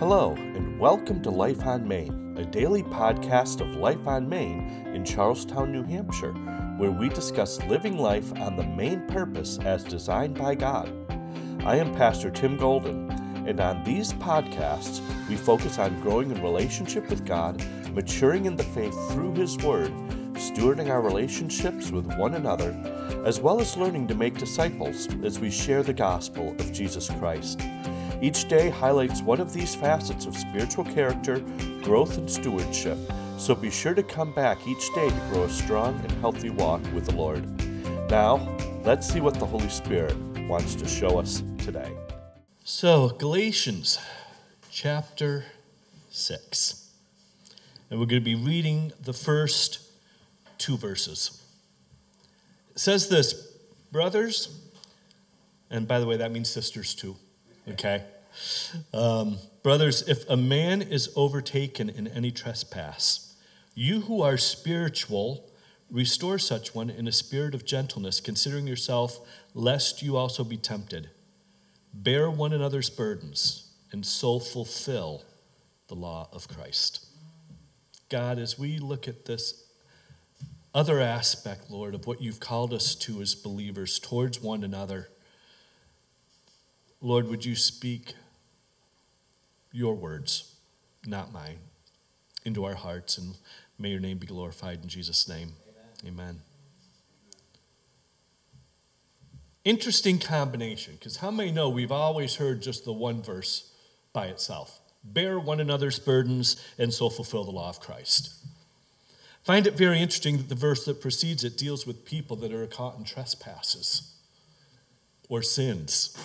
Hello, and welcome to Life on Main, a daily podcast of Life on Main in Charlestown, New Hampshire, where we discuss living life on the main purpose as designed by God. I am Pastor Tim Golden, and on these podcasts, we focus on growing in relationship with God, maturing in the faith through His Word, stewarding our relationships with one another, as well as learning to make disciples as we share the gospel of Jesus Christ. Each day highlights one of these facets of spiritual character, growth, and stewardship, so be sure to come back each day to grow a strong and healthy walk with the Lord. Now, let's see what the Holy Spirit wants to show us today. So, Galatians chapter 6. And we're going to be reading the first two verses. It says this, brothers, and by the way, that means sisters too. Okay? Um, brothers, if a man is overtaken in any trespass, you who are spiritual, restore such one in a spirit of gentleness, considering yourself, lest you also be tempted. Bear one another's burdens, and so fulfill the law of Christ. God, as we look at this other aspect, Lord, of what you've called us to as believers towards one another, Lord, would you speak your words, not mine, into our hearts, and may your name be glorified in Jesus' name. Amen. Amen. Interesting combination, because how many know we've always heard just the one verse by itself? Bear one another's burdens and so fulfill the law of Christ. Find it very interesting that the verse that precedes it deals with people that are caught in trespasses or sins.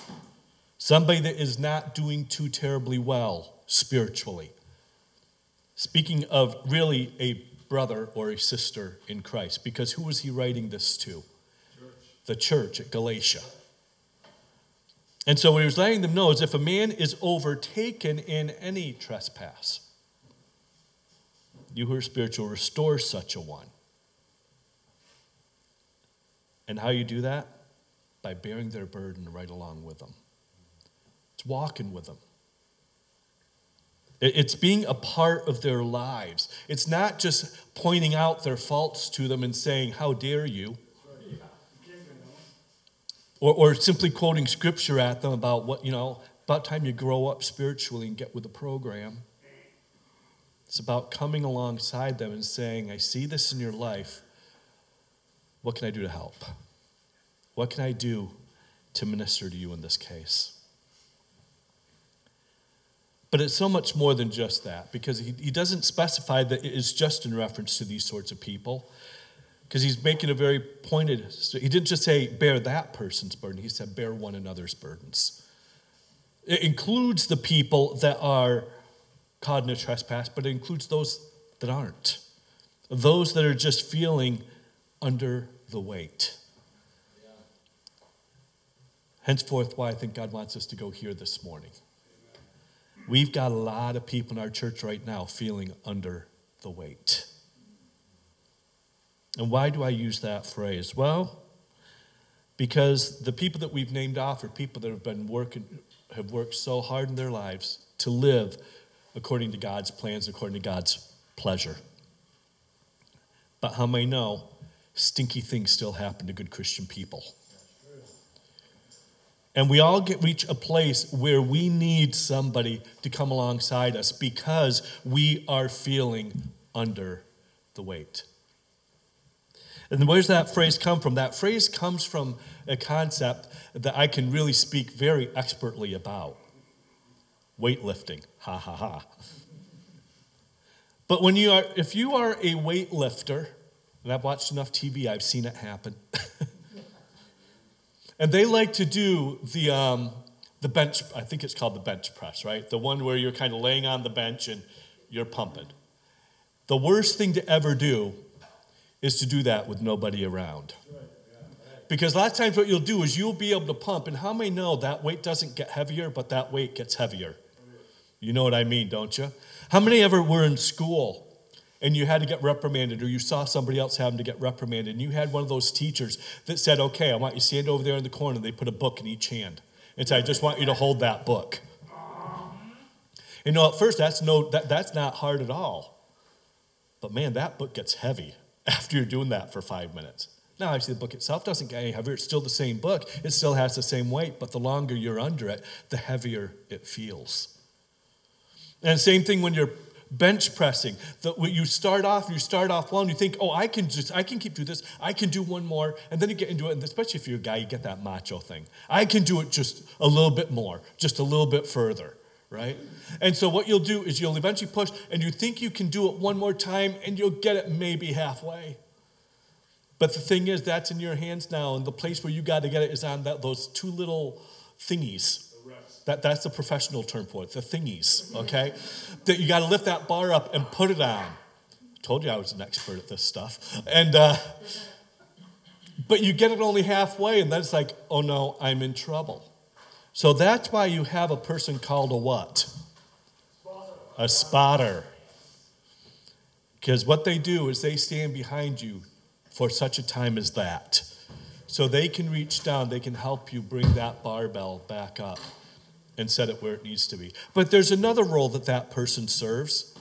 Somebody that is not doing too terribly well spiritually. Speaking of really a brother or a sister in Christ, because who was he writing this to? Church. The church at Galatia. And so what he was letting them know is if a man is overtaken in any trespass, you who are spiritual, restore such a one. And how you do that? By bearing their burden right along with them. Walking with them. It's being a part of their lives. It's not just pointing out their faults to them and saying, How dare you? Or, or simply quoting scripture at them about what, you know, about time you grow up spiritually and get with the program. It's about coming alongside them and saying, I see this in your life. What can I do to help? What can I do to minister to you in this case? But it's so much more than just that because he, he doesn't specify that it is just in reference to these sorts of people because he's making a very pointed he didn't just say bear that person's burden he said bear one another's burdens. It includes the people that are caught in a trespass but it includes those that aren't. Those that are just feeling under the weight. Henceforth why i think god wants us to go here this morning We've got a lot of people in our church right now feeling under the weight. And why do I use that phrase? Well, because the people that we've named off are people that have been working, have worked so hard in their lives to live according to God's plans, according to God's pleasure. But how many know stinky things still happen to good Christian people? And we all get reach a place where we need somebody to come alongside us because we are feeling under the weight. And where's that phrase come from? That phrase comes from a concept that I can really speak very expertly about weightlifting. Ha ha ha. But when you are, if you are a weightlifter, and I've watched enough TV, I've seen it happen. And they like to do the, um, the bench, I think it's called the bench press, right? The one where you're kind of laying on the bench and you're pumping. The worst thing to ever do is to do that with nobody around. Because a lot of times what you'll do is you'll be able to pump, and how many know that weight doesn't get heavier, but that weight gets heavier? You know what I mean, don't you? How many ever were in school and you had to get reprimanded, or you saw somebody else having to get reprimanded, and you had one of those teachers that said, Okay, I want you to stand over there in the corner. They put a book in each hand and said, I just want you to hold that book. You know, at first that's no that, that's not hard at all. But man, that book gets heavy after you're doing that for five minutes. Now, actually, the book itself doesn't get any heavier. It's still the same book. It still has the same weight, but the longer you're under it, the heavier it feels. And same thing when you're bench pressing. The, you start off, you start off well, and you think, oh, I can just, I can keep doing this. I can do one more, and then you get into it. And especially if you're a guy, you get that macho thing. I can do it just a little bit more, just a little bit further, right? And so what you'll do is you'll eventually push, and you think you can do it one more time, and you'll get it maybe halfway. But the thing is, that's in your hands now, and the place where you got to get it is on that, those two little thingies that, that's the professional term for it, the thingies, okay? that you got to lift that bar up and put it on. Told you I was an expert at this stuff. And, uh, but you get it only halfway, and then it's like, oh no, I'm in trouble. So that's why you have a person called a what? A spotter. Because what they do is they stand behind you for such a time as that. So they can reach down, they can help you bring that barbell back up and set it where it needs to be. But there's another role that that person serves.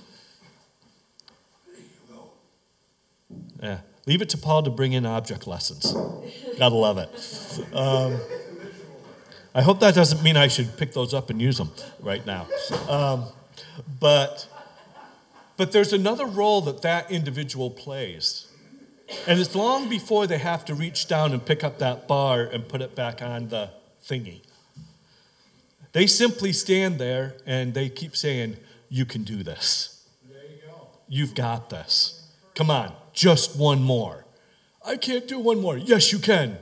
Yeah. Leave it to Paul to bring in object lessons. Gotta love it. Um, I hope that doesn't mean I should pick those up and use them right now. Um, but, but there's another role that that individual plays. And it's long before they have to reach down and pick up that bar and put it back on the thingy. They simply stand there and they keep saying, You can do this. You've got this. Come on, just one more. I can't do one more. Yes, you can.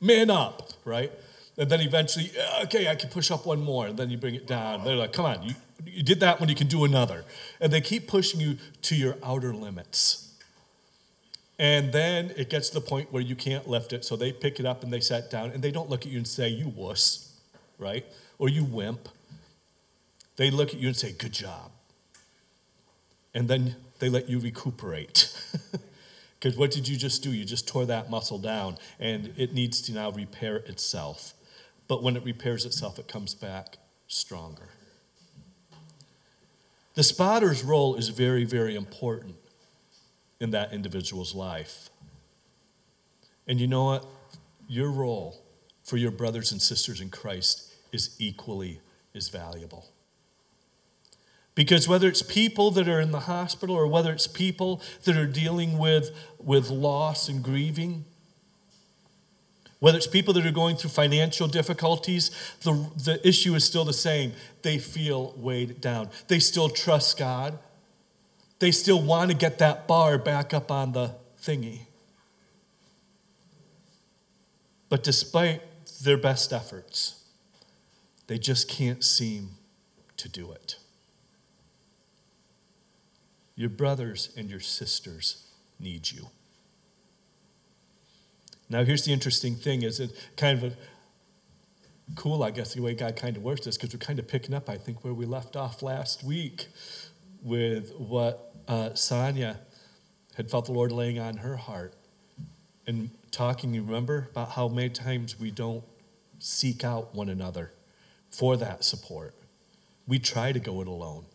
Man up, right? And then eventually, uh, okay, I can push up one more. And then you bring it down. They're like, come on, you, you did that one, you can do another. And they keep pushing you to your outer limits. And then it gets to the point where you can't lift it. So they pick it up and they set down and they don't look at you and say, you wuss, right? Or you wimp, they look at you and say, Good job. And then they let you recuperate. Because what did you just do? You just tore that muscle down, and it needs to now repair itself. But when it repairs itself, it comes back stronger. The spotter's role is very, very important in that individual's life. And you know what? Your role for your brothers and sisters in Christ is equally as valuable. Because whether it's people that are in the hospital or whether it's people that are dealing with, with loss and grieving, whether it's people that are going through financial difficulties, the, the issue is still the same. They feel weighed down. They still trust God. They still want to get that bar back up on the thingy. But despite their best efforts, they just can't seem to do it. Your brothers and your sisters need you. Now, here's the interesting thing is it kind of a, cool, I guess, the way God kind of works this, because we're kind of picking up, I think, where we left off last week with what uh, Sonia had felt the Lord laying on her heart and talking, you remember, about how many times we don't seek out one another for that support. We try to go it alone.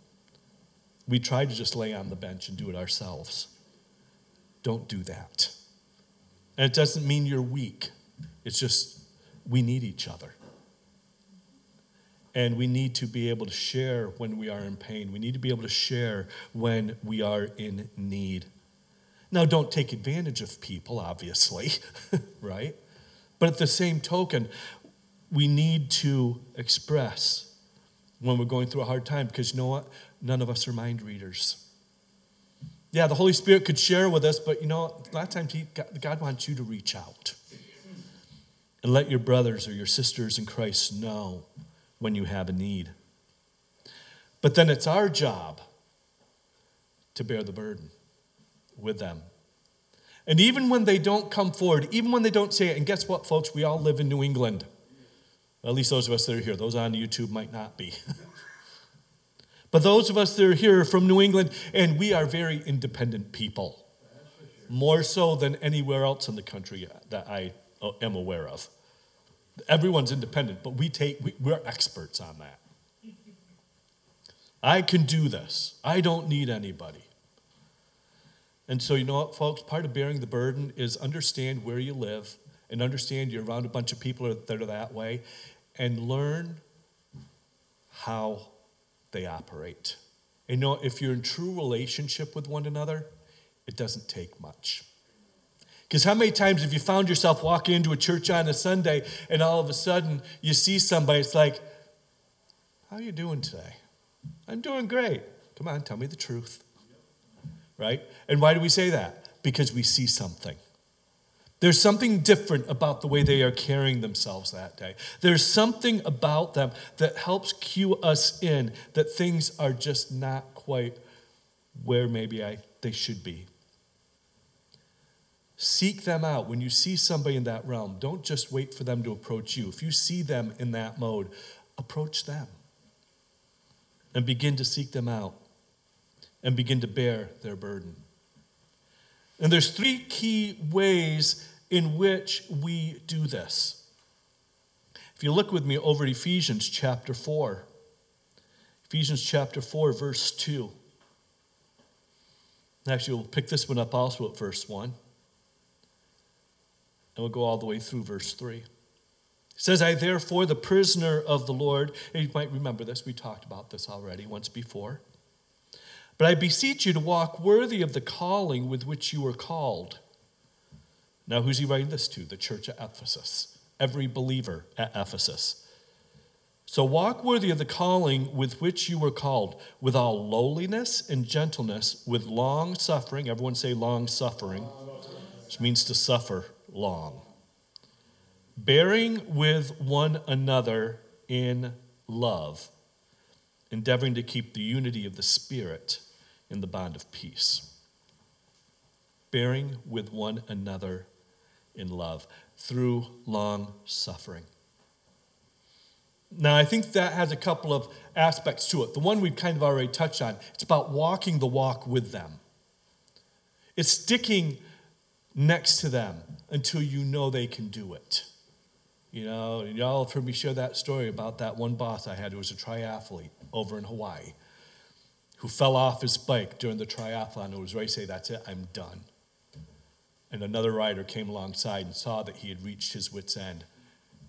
We try to just lay on the bench and do it ourselves. Don't do that. And it doesn't mean you're weak, it's just we need each other. And we need to be able to share when we are in pain. We need to be able to share when we are in need. Now, don't take advantage of people, obviously, right? But at the same token, we need to express when we're going through a hard time because you know what? None of us are mind readers. Yeah, the Holy Spirit could share with us, but you know, a lot of times he, God wants you to reach out and let your brothers or your sisters in Christ know when you have a need. But then it's our job to bear the burden with them. And even when they don't come forward, even when they don't say it, and guess what, folks? We all live in New England. At least those of us that are here. Those on YouTube might not be. but those of us that are here from New England, and we are very independent people, more so than anywhere else in the country that I uh, am aware of. Everyone's independent, but we take, we, we're experts on that. I can do this. I don't need anybody. And so, you know what, folks? Part of bearing the burden is understand where you live and understand you're around a bunch of people that are that way and learn how they operate. You know, if you're in true relationship with one another, it doesn't take much. Because how many times have you found yourself walking into a church on a Sunday and all of a sudden you see somebody, it's like, How are you doing today? I'm doing great. Come on, tell me the truth. Right? And why do we say that? Because we see something. There's something different about the way they are carrying themselves that day. There's something about them that helps cue us in that things are just not quite where maybe I, they should be. Seek them out. When you see somebody in that realm, don't just wait for them to approach you. If you see them in that mode, approach them and begin to seek them out and begin to bear their burden. And there's three key ways in which we do this. If you look with me over Ephesians chapter 4, Ephesians chapter 4, verse 2. Actually, we'll pick this one up also at verse 1. And we'll go all the way through verse 3. It says, I therefore, the prisoner of the Lord, and you might remember this, we talked about this already once before. But I beseech you to walk worthy of the calling with which you were called. Now, who's he writing this to? The church at Ephesus, every believer at Ephesus. So walk worthy of the calling with which you were called, with all lowliness and gentleness, with long suffering. Everyone say long suffering, which means to suffer long. Bearing with one another in love, endeavoring to keep the unity of the Spirit in the bond of peace. Bearing with one another in love through long suffering. Now, I think that has a couple of aspects to it. The one we've kind of already touched on it's about walking the walk with them, it's sticking next to them until you know they can do it. You know, y'all have heard me share that story about that one boss I had who was a triathlete over in Hawaii who fell off his bike during the triathlon and was ready to say, That's it, I'm done. And another rider came alongside and saw that he had reached his wits' end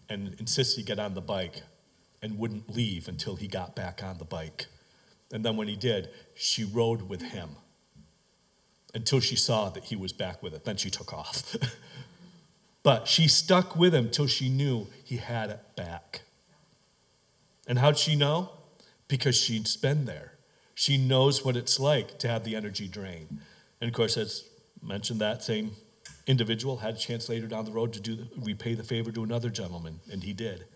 and insisted he get on the bike and wouldn't leave until he got back on the bike. And then when he did, she rode with him until she saw that he was back with it. Then she took off. but she stuck with him till she knew he had it back. And how'd she know? Because she'd been there. She knows what it's like to have the energy drain. And of course, as mentioned, that same individual had a chance later down the road to do repay the favor to another gentleman, and he did.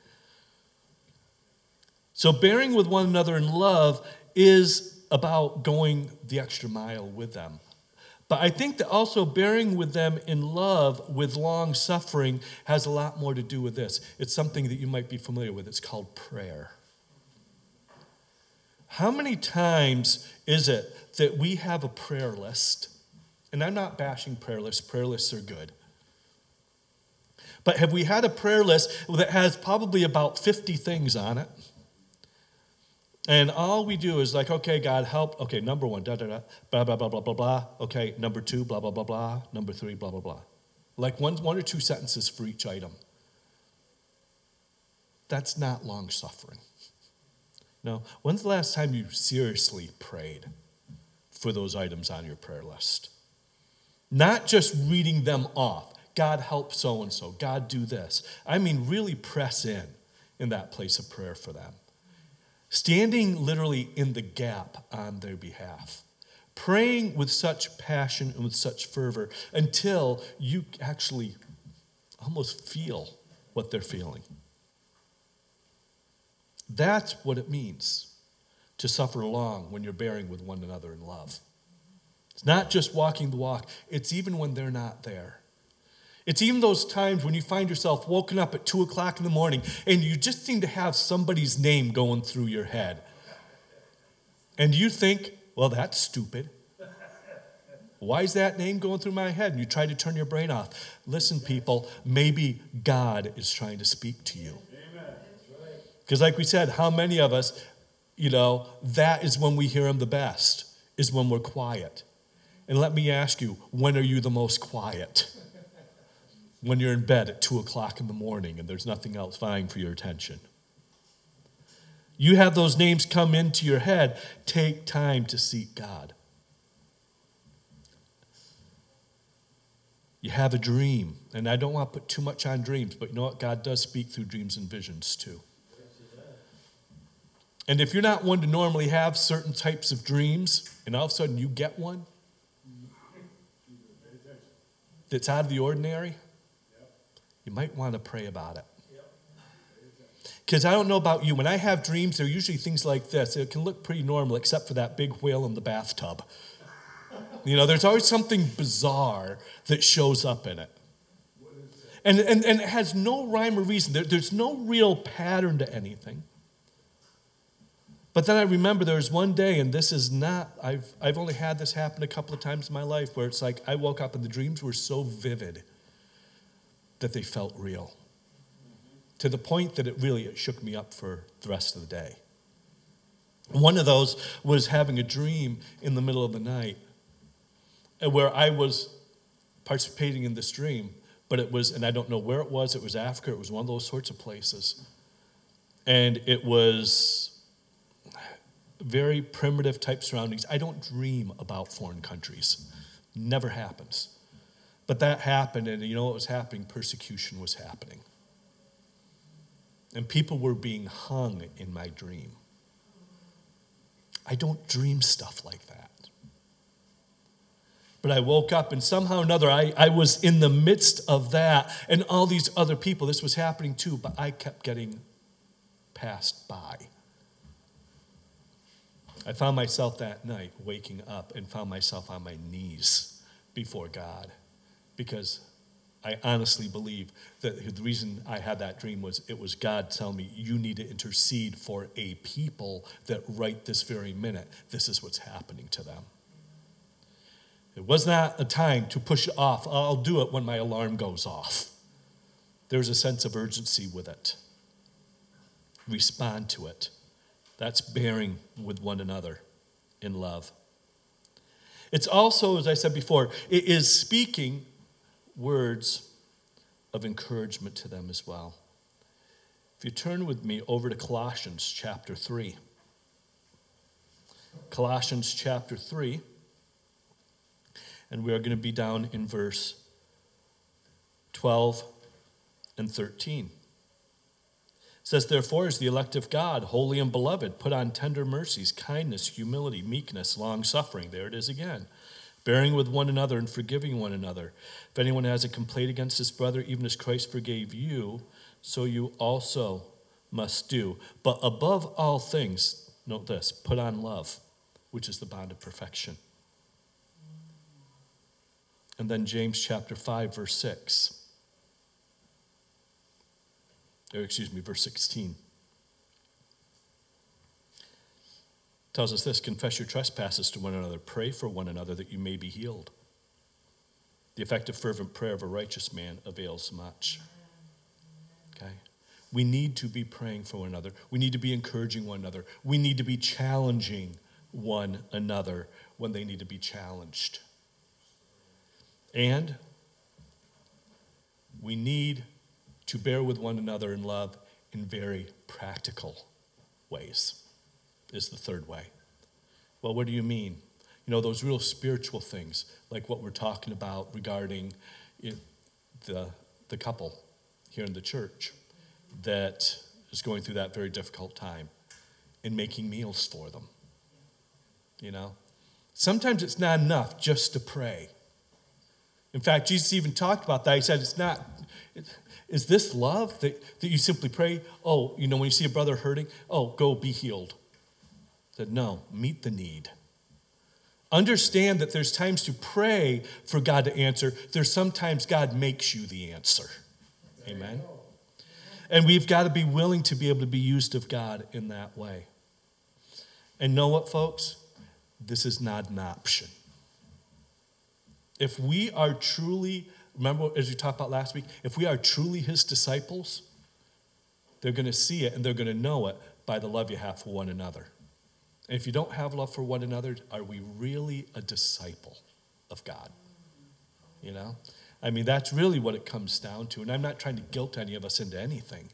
So, bearing with one another in love is about going the extra mile with them. But I think that also bearing with them in love with long suffering has a lot more to do with this. It's something that you might be familiar with. It's called prayer. How many times is it that we have a prayer list and I'm not bashing prayer lists, prayer lists are good. But have we had a prayer list that has probably about 50 things on it? And all we do is like, okay, God, help. Okay, number one, da da da, blah, blah, blah, blah, blah, blah. Okay, number two, blah, blah, blah, blah. Number three, blah, blah, blah. Like one, one or two sentences for each item. That's not long suffering. No. When's the last time you seriously prayed for those items on your prayer list? Not just reading them off. God help so and so. God do this. I mean, really press in in that place of prayer for them. Standing literally in the gap on their behalf. Praying with such passion and with such fervor until you actually almost feel what they're feeling. That's what it means to suffer long when you're bearing with one another in love. It's not just walking the walk, it's even when they're not there. It's even those times when you find yourself woken up at two o'clock in the morning and you just seem to have somebody's name going through your head. And you think, well, that's stupid. Why is that name going through my head? And you try to turn your brain off. Listen, people, maybe God is trying to speak to you. Because, like we said, how many of us you know, that is when we hear him the best, is when we're quiet. And let me ask you, when are you the most quiet? When you're in bed at two o'clock in the morning and there's nothing else vying for your attention. You have those names come into your head, take time to seek God. You have a dream, and I don't want to put too much on dreams, but you know what? God does speak through dreams and visions too. And if you're not one to normally have certain types of dreams, and all of a sudden you get one that's out of the ordinary, you might want to pray about it. Because I don't know about you, when I have dreams, they're usually things like this. It can look pretty normal, except for that big whale in the bathtub. You know, there's always something bizarre that shows up in it. And, and, and it has no rhyme or reason. There, there's no real pattern to anything. But then I remember there was one day, and this is not, I've, I've only had this happen a couple of times in my life, where it's like I woke up and the dreams were so vivid that they felt real. To the point that it really it shook me up for the rest of the day. One of those was having a dream in the middle of the night uh, where I was participating in this dream, but it was, and I don't know where it was, it was Africa, it was one of those sorts of places. And it was very primitive type surroundings. I don't dream about foreign countries, never happens. But that happened, and you know what was happening? Persecution was happening. And people were being hung in my dream. I don't dream stuff like that. But I woke up and somehow or another, I, I was in the midst of that and all these other people. This was happening too, but I kept getting passed by. I found myself that night waking up and found myself on my knees before God because I honestly believe that the reason I had that dream was it was God telling me, you need to intercede for a people that right this very minute, this is what's happening to them. It was not a time to push it off. I'll do it when my alarm goes off. There's a sense of urgency with it. Respond to it. That's bearing with one another in love. It's also, as I said before, it is speaking words of encouragement to them as well. If you turn with me over to Colossians chapter 3. Colossians chapter 3 and we are going to be down in verse 12 and 13. It says, Therefore, as the elect of God, holy and beloved, put on tender mercies, kindness, humility, meekness, long suffering. There it is again. Bearing with one another and forgiving one another. If anyone has a complaint against his brother, even as Christ forgave you, so you also must do. But above all things, note this put on love, which is the bond of perfection. And then James chapter 5, verse 6. Or excuse me, verse 16. Tells us this confess your trespasses to one another, pray for one another that you may be healed. The effective, fervent prayer of a righteous man avails much. Okay? We need to be praying for one another. We need to be encouraging one another. We need to be challenging one another when they need to be challenged. And we need to bear with one another in love in very practical ways, is the third way. Well, what do you mean? You know, those real spiritual things, like what we're talking about regarding it, the, the couple here in the church that is going through that very difficult time in making meals for them. You know, sometimes it's not enough just to pray. In fact, Jesus even talked about that. He said, It's not, is this love that, that you simply pray, oh, you know, when you see a brother hurting, oh, go be healed? Said, No, meet the need. Understand that there's times to pray for God to answer, there's sometimes God makes you the answer. Amen. And we've got to be willing to be able to be used of God in that way. And know what, folks? This is not an option. If we are truly, remember as we talked about last week, if we are truly his disciples, they're going to see it and they're going to know it by the love you have for one another. And if you don't have love for one another, are we really a disciple of God? You know? I mean, that's really what it comes down to. And I'm not trying to guilt any of us into anything.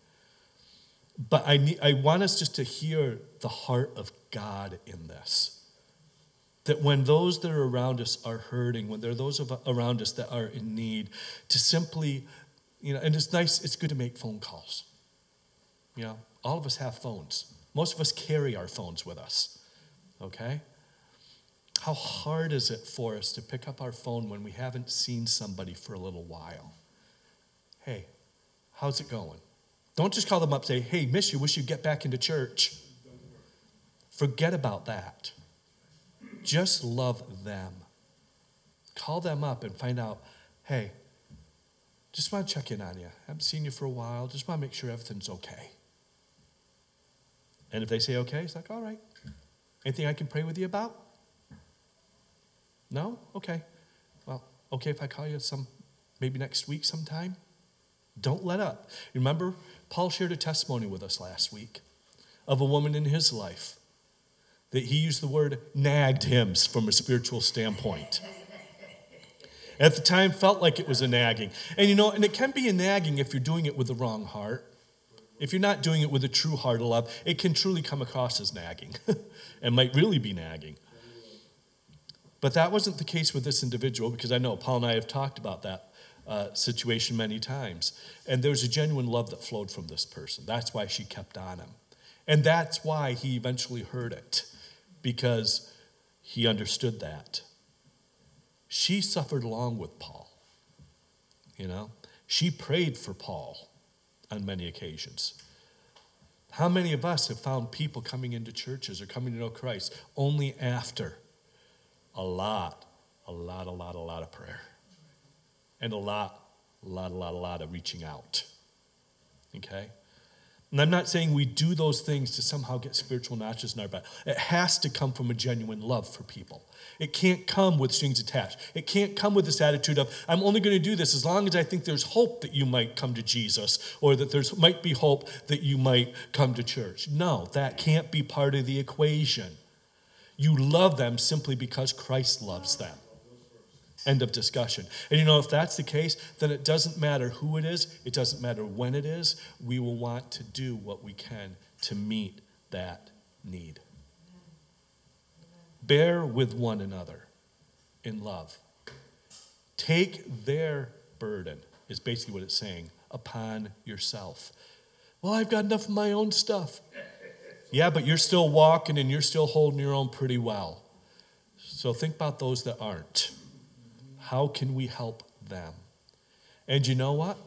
But I, need, I want us just to hear the heart of God in this. That when those that are around us are hurting, when there are those of, around us that are in need, to simply, you know, and it's nice, it's good to make phone calls. You know, all of us have phones. Most of us carry our phones with us, okay? How hard is it for us to pick up our phone when we haven't seen somebody for a little while? Hey, how's it going? Don't just call them up say, hey, miss you, wish you'd get back into church. Forget about that. Just love them. Call them up and find out, hey, just want to check in on you. I haven't seen you for a while. Just want to make sure everything's okay. And if they say okay, it's like, all right. Anything I can pray with you about? No? Okay. Well, okay if I call you some maybe next week sometime? Don't let up. Remember, Paul shared a testimony with us last week of a woman in his life that he used the word nagged him from a spiritual standpoint. At the time, felt like it was a nagging. And you know, and it can be a nagging if you're doing it with the wrong heart. If you're not doing it with a true heart of love, it can truly come across as nagging and might really be nagging. But that wasn't the case with this individual because I know Paul and I have talked about that uh, situation many times. And there was a genuine love that flowed from this person. That's why she kept on him. And that's why he eventually heard it because he understood that. She suffered along with Paul. You know, she prayed for Paul on many occasions. How many of us have found people coming into churches or coming to know Christ only after a lot, a lot, a lot, a lot of prayer. And a lot, a lot, a lot, a lot of reaching out. Okay? And I'm not saying we do those things to somehow get spiritual notches in our back. It has to come from a genuine love for people. It can't come with strings attached. It can't come with this attitude of, I'm only going to do this as long as I think there's hope that you might come to Jesus or that there might be hope that you might come to church. No, that can't be part of the equation. You love them simply because Christ loves them. End of discussion. And you know, if that's the case, then it doesn't matter who it is, it doesn't matter when it is. We will want to do what we can to meet that need. Bear with one another in love. Take their burden, is basically what it's saying, upon yourself. Well, I've got enough of my own stuff. Yeah, but you're still walking and you're still holding your own pretty well. So think about those that aren't. How can we help them? And you know what?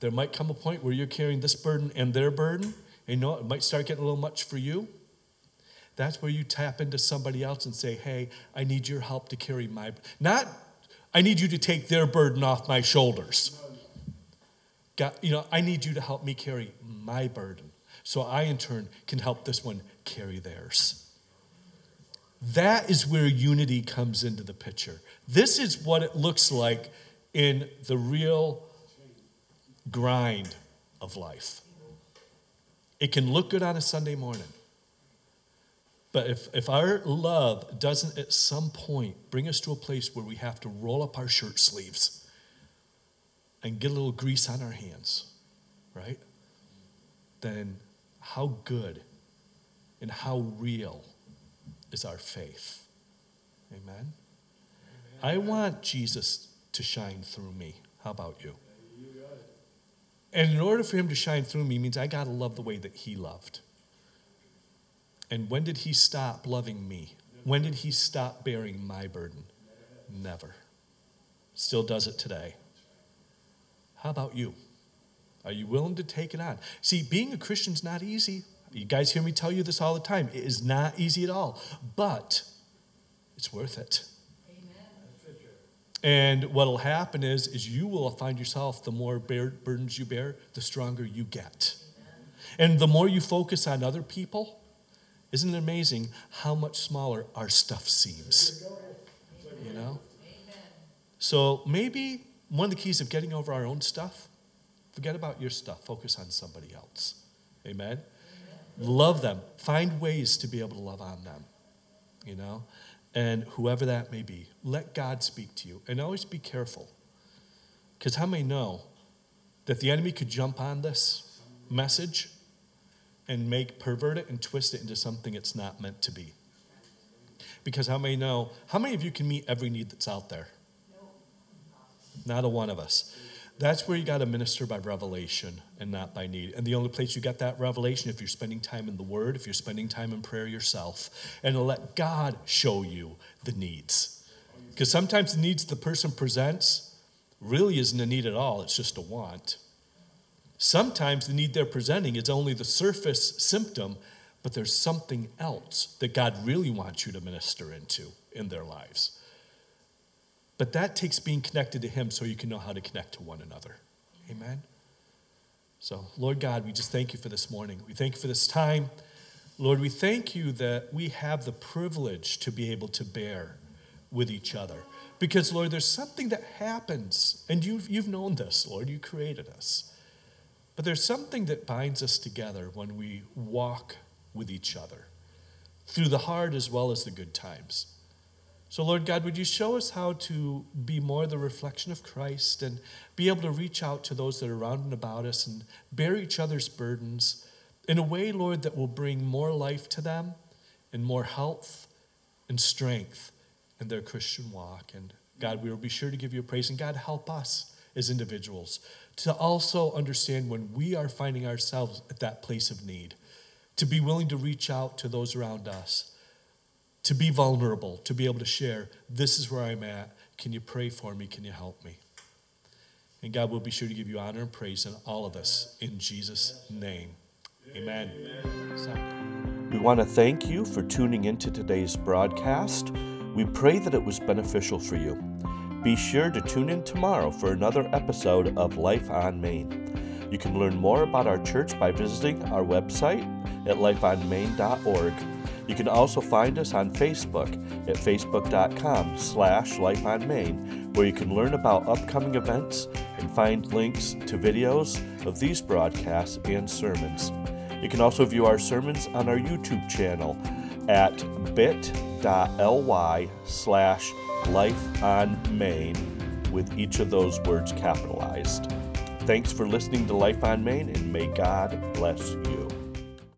There might come a point where you're carrying this burden and their burden, and you know it might start getting a little much for you. That's where you tap into somebody else and say, "Hey, I need your help to carry my not I need you to take their burden off my shoulders. God, you know, I need you to help me carry my burden so I, in turn, can help this one carry theirs. That is where unity comes into the picture. This is what it looks like in the real grind of life. It can look good on a Sunday morning. But if, if our love doesn't at some point bring us to a place where we have to roll up our shirt sleeves and get a little grease on our hands, right? Then how good and how real is our faith. Amen? Amen? I want Jesus to shine through me. How about you? And in order for him to shine through me means I got to love the way that he loved. And when did he stop loving me? When did he stop bearing my burden? Never. Still does it today. How about you? Are you willing to take it on? See, being a Christian is not easy. You guys hear me tell you this all the time. It is not easy at all, but it's worth it. Amen. And what'll happen is, is you will find yourself the more bear, burdens you bear, the stronger you get. And the more you focus on other people, isn't it amazing how much smaller our stuff seems? You know? So maybe one of the keys of getting over our own stuff Forget about your stuff, focus on somebody else. Amen? Love them. Find ways to be able to love on them. you know? And whoever that may be, let God speak to you. And always be careful. Because how many know that the enemy could jump on this message and make pervert it and twist it into something it's not meant to be? Because how many know, how many of you can meet every need that's out there? Not a one of us. That's where you got to minister by revelation and not by need. And the only place you get that revelation if you're spending time in the Word, if you're spending time in prayer yourself, and let God show you the needs. Because sometimes the needs the person presents really isn't a need at all, it's just a want. Sometimes the need they're presenting is only the surface symptom, but there's something else that God really wants you to minister into in their lives. But that takes being connected to Him so you can know how to connect to one another. Amen? So, Lord God, we just thank you for this morning. We thank you for this time. Lord, we thank you that we have the privilege to be able to bear with each other. Because, Lord, there's something that happens, and you've, you've known this, Lord, you created us. But there's something that binds us together when we walk with each other through the hard as well as the good times. So, Lord God, would you show us how to be more the reflection of Christ and be able to reach out to those that are around and about us and bear each other's burdens in a way, Lord, that will bring more life to them and more health and strength in their Christian walk. And God, we will be sure to give you praise. And God, help us as individuals to also understand when we are finding ourselves at that place of need, to be willing to reach out to those around us to be vulnerable, to be able to share, this is where I'm at. Can you pray for me? Can you help me? And God will be sure to give you honor and praise in all of this in Jesus' name. Amen. We want to thank you for tuning into today's broadcast. We pray that it was beneficial for you. Be sure to tune in tomorrow for another episode of Life on Main. You can learn more about our church by visiting our website at lifeonmain.org you can also find us on Facebook at facebook.com slash lifeonmain, where you can learn about upcoming events and find links to videos of these broadcasts and sermons. You can also view our sermons on our YouTube channel at bit.ly slash lifeonmain with each of those words capitalized. Thanks for listening to Life on Main, and may God bless you.